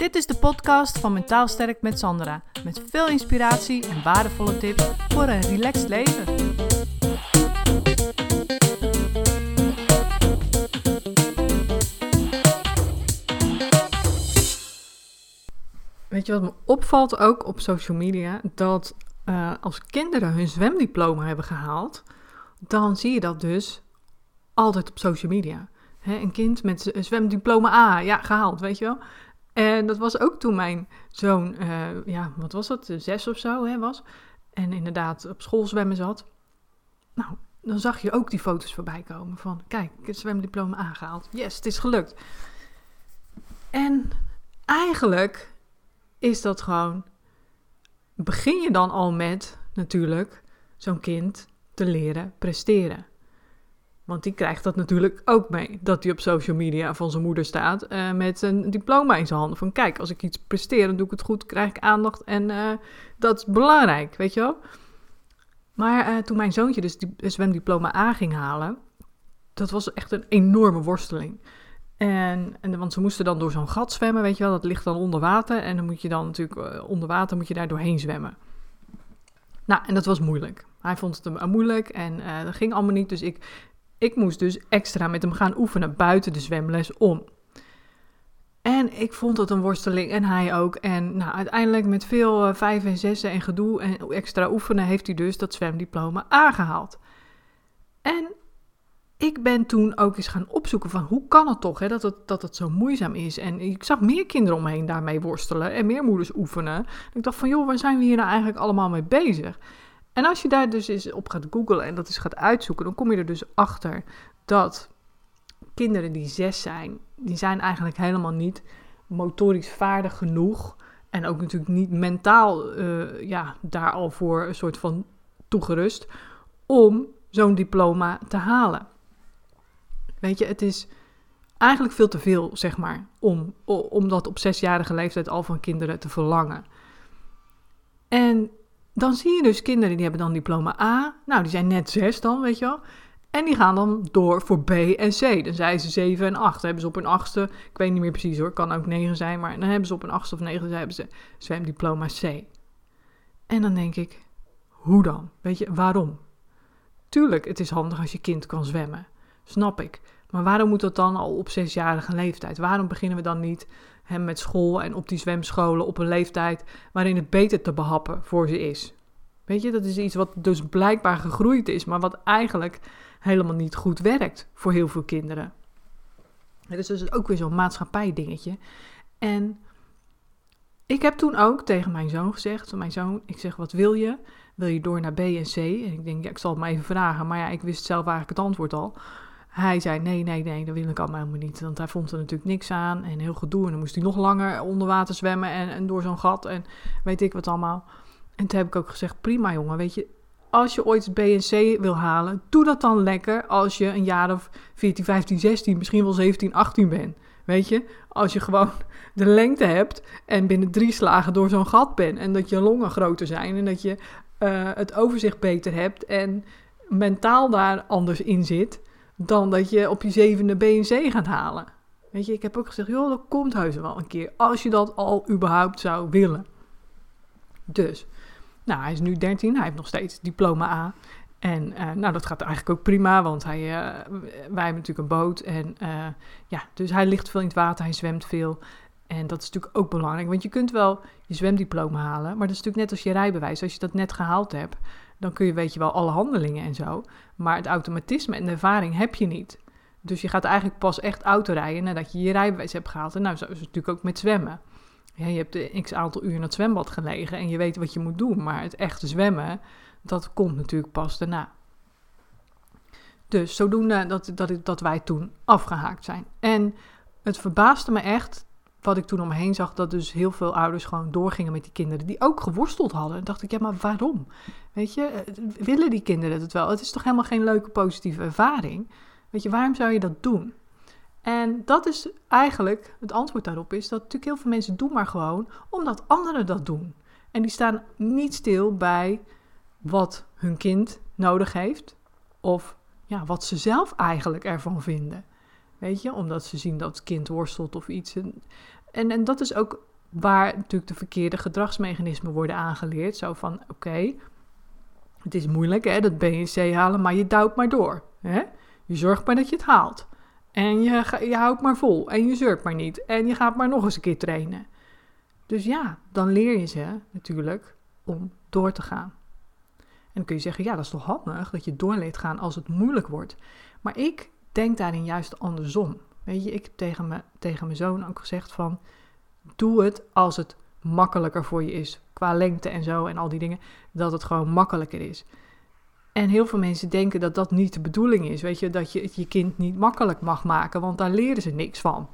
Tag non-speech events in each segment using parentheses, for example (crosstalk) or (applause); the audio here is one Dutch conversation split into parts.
Dit is de podcast van Mentaal Sterk met Sandra. Met veel inspiratie en waardevolle tips voor een relaxed leven. Weet je wat me opvalt ook op social media? Dat uh, als kinderen hun zwemdiploma hebben gehaald, dan zie je dat dus altijd op social media. een kind met een zwemdiploma A, ja, gehaald, weet je wel. En dat was ook toen mijn zoon, uh, ja, wat was dat, zes of zo hè, was. En inderdaad op school zwemmen zat. Nou, dan zag je ook die foto's voorbij komen van, kijk, ik heb zwemdiploma aangehaald. Yes, het is gelukt. En eigenlijk is dat gewoon, begin je dan al met, natuurlijk, zo'n kind te leren presteren. Want die krijgt dat natuurlijk ook mee. Dat hij op social media van zijn moeder staat uh, met een diploma in zijn handen. Van kijk, als ik iets presteer, dan doe ik het goed, krijg ik aandacht. En uh, dat is belangrijk, weet je wel. Maar uh, toen mijn zoontje dus die zwemdiploma A ging halen, dat was echt een enorme worsteling. En, en, want ze moesten dan door zo'n gat zwemmen, weet je wel. Dat ligt dan onder water. En dan moet je dan natuurlijk onder water moet je daar doorheen zwemmen. Nou, en dat was moeilijk. Hij vond het moeilijk en dat ging allemaal niet. Dus ik ik moest dus extra met hem gaan oefenen buiten de zwemles om. En ik vond het een worsteling en hij ook. En nou, uiteindelijk met veel uh, vijf en zessen en gedoe en extra oefenen heeft hij dus dat zwemdiploma aangehaald. En ik ben toen ook eens gaan opzoeken van hoe kan het toch hè, dat, het, dat het zo moeizaam is. En ik zag meer kinderen omheen daarmee worstelen en meer moeders oefenen. ik dacht van joh, waar zijn we hier nou eigenlijk allemaal mee bezig? En als je daar dus eens op gaat googlen en dat eens gaat uitzoeken, dan kom je er dus achter dat kinderen die zes zijn, die zijn eigenlijk helemaal niet motorisch vaardig genoeg. En ook natuurlijk niet mentaal uh, ja, daar al voor een soort van toegerust om zo'n diploma te halen. Weet je, het is eigenlijk veel te veel, zeg maar, om, om dat op zesjarige leeftijd al van kinderen te verlangen. En dan zie je dus kinderen die hebben dan diploma A. Nou, die zijn net zes dan, weet je wel. En die gaan dan door voor B en C. Dan zijn ze 7 en 8. Dan hebben ze op een achtste, ik weet niet meer precies hoor, kan ook 9 zijn, maar dan hebben ze op een achtste of negen hebben ze zwemdiploma C. En dan denk ik, hoe dan? Weet je, waarom? Tuurlijk, het is handig als je kind kan zwemmen. Snap ik. Maar waarom moet dat dan al op zesjarige leeftijd? Waarom beginnen we dan niet hem met school en op die zwemscholen op een leeftijd waarin het beter te behappen voor ze is? Weet je, dat is iets wat dus blijkbaar gegroeid is, maar wat eigenlijk helemaal niet goed werkt voor heel veel kinderen. Dus dat is ook weer zo'n maatschappijdingetje. En ik heb toen ook tegen mijn zoon gezegd, mijn zoon, ik zeg, wat wil je? Wil je door naar B en C? En ik denk, ja, ik zal het maar even vragen, maar ja, ik wist zelf eigenlijk het antwoord al. Hij zei nee, nee, nee, dat wil ik allemaal helemaal niet. Want hij vond er natuurlijk niks aan en heel gedoe. En dan moest hij nog langer onder water zwemmen en, door zo'n gat en weet ik wat allemaal. En toen heb ik ook gezegd, prima jongen, weet je, als je ooit BNC wil halen, doe dat dan lekker als je een jaar of 14, 15, 16, misschien wel 17, 18 bent. Weet je, als je gewoon (laughs) de lengte hebt en binnen drie slagen door zo'n gat bent en dat je longen groter zijn en dat je uh, het overzicht beter hebt en mentaal daar anders in zit, dan dat je op je zevende BNC gaat halen. Weet je, ik heb ook gezegd, joh, dat komt heus wel een keer. Als je dat al überhaupt zou willen. Dus, nou, hij is nu 13, hij heeft nog steeds diploma A. En uh, nou, dat gaat eigenlijk ook prima, want hij, uh, wij hebben natuurlijk een boot. En uh, ja, dus hij ligt veel in het water, hij zwemt veel. En dat is natuurlijk ook belangrijk, want je kunt wel je zwemdiploma halen, maar dat is natuurlijk net als je rijbewijs. Als je dat net gehaald hebt, dan kun je, weet je wel, alle handelingen en zo. Maar het automatisme en de ervaring heb je niet. Dus je gaat eigenlijk pas echt autorijden nadat je je rijbewijs hebt gehaald. En nou, zo is het natuurlijk ook met zwemmen. Ja, je hebt x aantal uur in het zwembad gelegen en je weet wat je moet doen. Maar het echte zwemmen, dat komt natuurlijk pas daarna. Dus zodoende dat, dat, dat wij toen afgehaakt zijn. En het verbaasde me echt wat ik toen om me heen zag, dat dus heel veel ouders gewoon doorgingen met die kinderen die ook geworsteld hadden. En dacht ik, ja, maar waarom? Weet je, eh, willen die kinderen het wel? Het is toch helemaal geen leuke positieve ervaring? Weet je, waarom zou je dat doen? En dat is eigenlijk, het antwoord daarop is dat natuurlijk heel veel mensen doen maar gewoon omdat anderen dat doen. En die staan niet stil bij wat hun kind nodig heeft of ja, wat ze zelf eigenlijk ervan vinden. Weet je, omdat ze zien dat het kind worstelt of iets. En, en dat is ook waar natuurlijk de verkeerde gedragsmechanismen worden aangeleerd. Zo van, oké, het is moeilijk hè, dat BNC halen, maar je duwt maar door. Hè? Je zorgt maar dat je het haalt. En je, je houdt maar vol. En je zeurt maar niet. En je gaat maar nog eens een keer trainen. Dus ja, dan leer je ze natuurlijk om door te gaan. En dan kun je zeggen, ja, dat is toch handig dat je door leert gaan als het moeilijk wordt. Maar ik denk daarin juist andersom. Weet je, ik heb tegen, me, tegen mijn zoon ook gezegd van, doe het als het makkelijker voor je is. Qua lengte en zo en al die dingen, dat het gewoon makkelijker is. En heel veel mensen denken dat dat niet de bedoeling is. Weet je, dat je het je kind niet makkelijk mag maken, want daar leren ze niks van.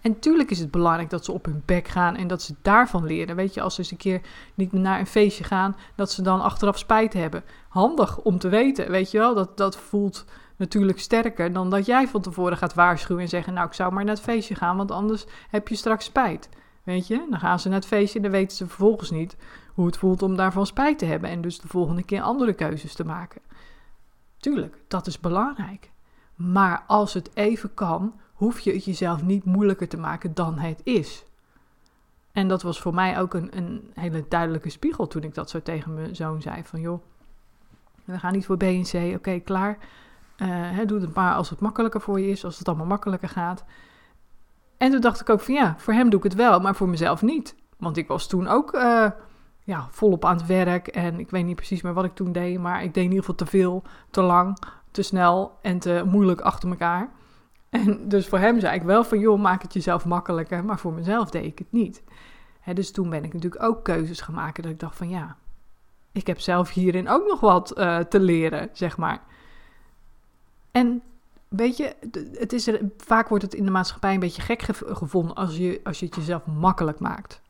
En tuurlijk is het belangrijk dat ze op hun bek gaan en dat ze daarvan leren. Weet je, als ze eens een keer niet naar een feestje gaan, dat ze dan achteraf spijt hebben. Handig om te weten, weet je wel. Dat, dat voelt natuurlijk sterker dan dat jij van tevoren gaat waarschuwen en zeggen: Nou, ik zou maar naar het feestje gaan, want anders heb je straks spijt. Weet je, dan gaan ze naar het feestje en dan weten ze vervolgens niet hoe het voelt om daarvan spijt te hebben en dus de volgende keer andere keuzes te maken. Tuurlijk, dat is belangrijk. Maar als het even kan, hoef je het jezelf niet moeilijker te maken dan het is. En dat was voor mij ook een, een hele duidelijke spiegel toen ik dat zo tegen mijn zoon zei: van joh, we gaan niet voor B en C, oké, klaar. Uh, doe het maar als het makkelijker voor je is, als het allemaal makkelijker gaat. En toen dacht ik ook van ja, voor hem doe ik het wel, maar voor mezelf niet. Want ik was toen ook uh, ja, volop aan het werk en ik weet niet precies meer wat ik toen deed, maar ik deed in ieder geval te veel, te lang, te snel en te moeilijk achter elkaar. En dus voor hem zei ik wel van joh, maak het jezelf makkelijker, maar voor mezelf deed ik het niet. dus toen ben ik natuurlijk ook keuzes gaan maken dat ik dacht van ja, ik heb zelf hierin ook nog wat uh, te leren, zeg maar. En weet je, het is vaak wordt het in de maatschappij een beetje gek gevonden als je, als je het jezelf makkelijk maakt.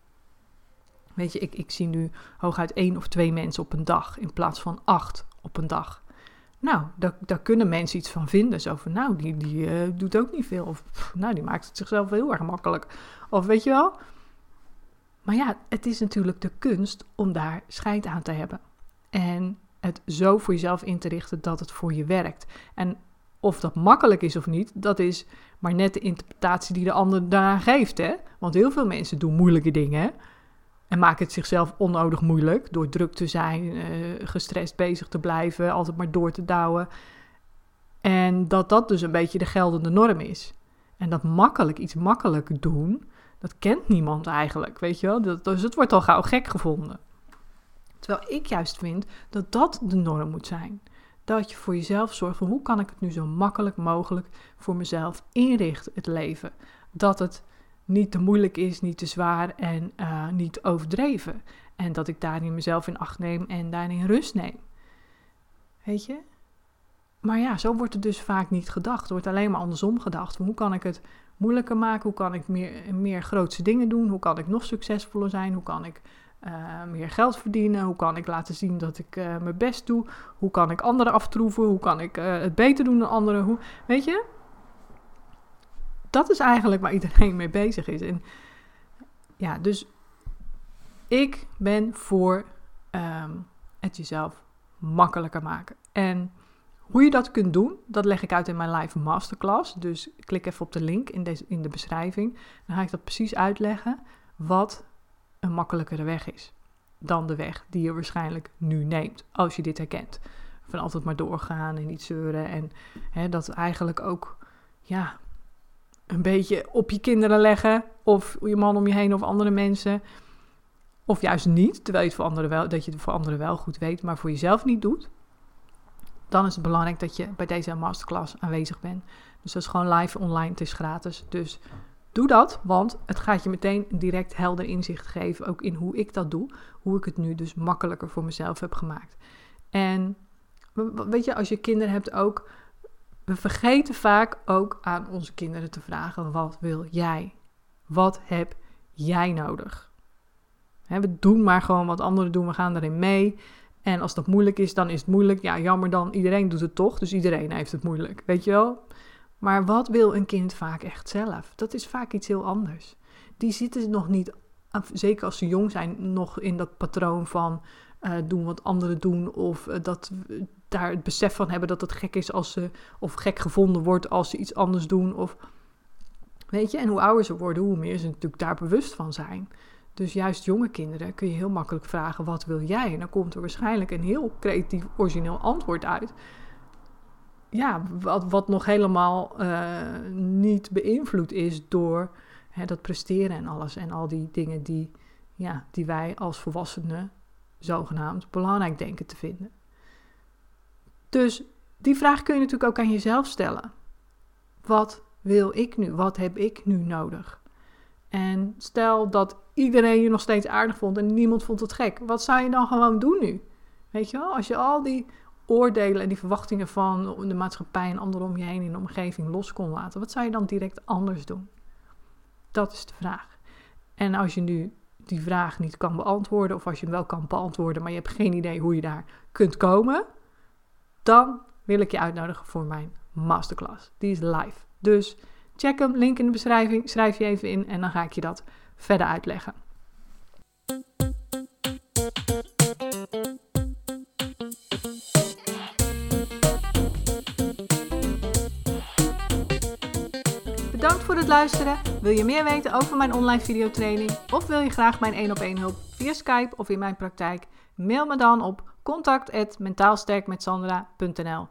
Weet je, ik, ik zie nu hooguit één of twee mensen op een dag in plaats van acht op een dag. Nou, daar, daar kunnen mensen iets van vinden. Zo van, nou, die, die uh, doet ook niet veel. Of, nou, die maakt het zichzelf heel erg makkelijk. Of weet je wel? Maar ja, het is natuurlijk de kunst om daar scheid aan te hebben. En het zo voor jezelf in te richten dat het voor je werkt. En of dat makkelijk is of niet, dat is maar net de interpretatie die de ander daaraan geeft. Hè? Want heel veel mensen doen moeilijke dingen en maken het zichzelf onnodig moeilijk door druk te zijn, uh, gestrest bezig te blijven, altijd maar door te douwen. En dat dat dus een beetje de geldende norm is. En dat makkelijk iets makkelijk doen, dat kent niemand eigenlijk, weet je wel. Dat, dus het wordt al gauw gek gevonden. Terwijl ik juist vind dat dat de norm moet zijn dat je voor jezelf zorgt van hoe kan ik het nu zo makkelijk mogelijk voor mezelf inrichten, het leven. Dat het niet te moeilijk is, niet te zwaar en uh, niet overdreven. En dat ik daarin mezelf in acht neem en daarin rust neem. Weet je? Maar ja, zo wordt het dus vaak niet gedacht. Er wordt alleen maar andersom gedacht. Hoe kan ik het moeilijker maken? Hoe kan ik meer, meer grootse dingen doen? Hoe kan ik nog succesvoller zijn? Hoe kan ik uh, meer geld verdienen? Hoe kan ik laten zien dat ik uh, mijn best doe? Hoe kan ik anderen aftroeven? Hoe kan ik het beter doen dan anderen? Hoe, weet je? Dat is eigenlijk waar iedereen mee bezig is. En ja, dus ik ben voor um, het jezelf makkelijker maken. En hoe je dat kunt doen, dat leg ik uit in mijn live masterclass. Dus klik even op de link in, deze, in de beschrijving. Dan ga ik dat precies uitleggen. Wat een makkelijkere weg is dan de weg die je waarschijnlijk nu neemt, als je dit herkent. Van altijd maar doorgaan en niet zeuren en hè, dat eigenlijk ook, ja, een beetje op je kinderen leggen of je man om je heen of andere mensen. Of juist niet, terwijl je het voor anderen wel, dat je het voor anderen wel goed weet, maar voor jezelf niet doet. Dan is het belangrijk dat je bij deze masterclass aanwezig bent. Dus dat is gewoon live online, het is gratis. Dus Doe dat, want het gaat je meteen direct helder inzicht geven, ook in hoe ik dat doe, hoe ik het nu dus makkelijker voor mezelf heb gemaakt. En weet je, als je kinderen hebt ook, we vergeten vaak ook aan onze kinderen te vragen, wat wil jij? Wat heb jij nodig? we doen maar gewoon wat anderen doen, we gaan erin mee. En als dat moeilijk is, dan is het moeilijk. Ja, jammer dan, iedereen doet het toch, dus iedereen heeft het moeilijk. Weet je wel? Maar wat wil een kind vaak echt zelf? Dat is vaak iets heel anders. Die zitten nog niet, zeker als ze jong zijn, nog in dat patroon van uh, doen wat anderen doen. Of uh, dat daar het besef van hebben dat het gek is als ze, of gek gevonden wordt als ze iets anders doen. Of Weet je, en hoe ouder ze worden, hoe meer ze natuurlijk daar bewust van zijn. Dus juist jonge kinderen kun je heel makkelijk vragen: wat wil jij? En dan komt er waarschijnlijk een heel creatief, origineel antwoord uit. Ja, wat, wat nog helemaal uh, niet beïnvloed is door hè, dat presteren en alles. En al die dingen die, ja, die wij als volwassenen zogenaamd belangrijk denken te vinden. Dus die vraag kun je natuurlijk ook aan jezelf stellen. Wat wil ik nu? Wat heb ik nu nodig? En stel dat iedereen je nog steeds aardig vond en niemand vond het gek. Wat zou je dan gewoon doen nu? Weet je wel, als je al die oordelen en die verwachtingen van de maatschappij en anderen om je heen in de omgeving los kon laten, wat zou je dan direct anders doen? Dat is de vraag. En als je nu die vraag niet kan beantwoorden, of als je hem wel kan beantwoorden, maar je hebt geen idee hoe je daar kunt komen, dan wil ik je uitnodigen voor mijn masterclass. Die is live. Dus check hem, link in de beschrijving, schrijf je even in en dan ga ik je dat verder uitleggen. Bedankt voor het luisteren. Wil je meer weten over mijn online videotraining of wil je graag mijn 1 op 1 hulp via Skype of in mijn praktijk? Mail me dan op contact@mentaalsterkmetsandra.nl.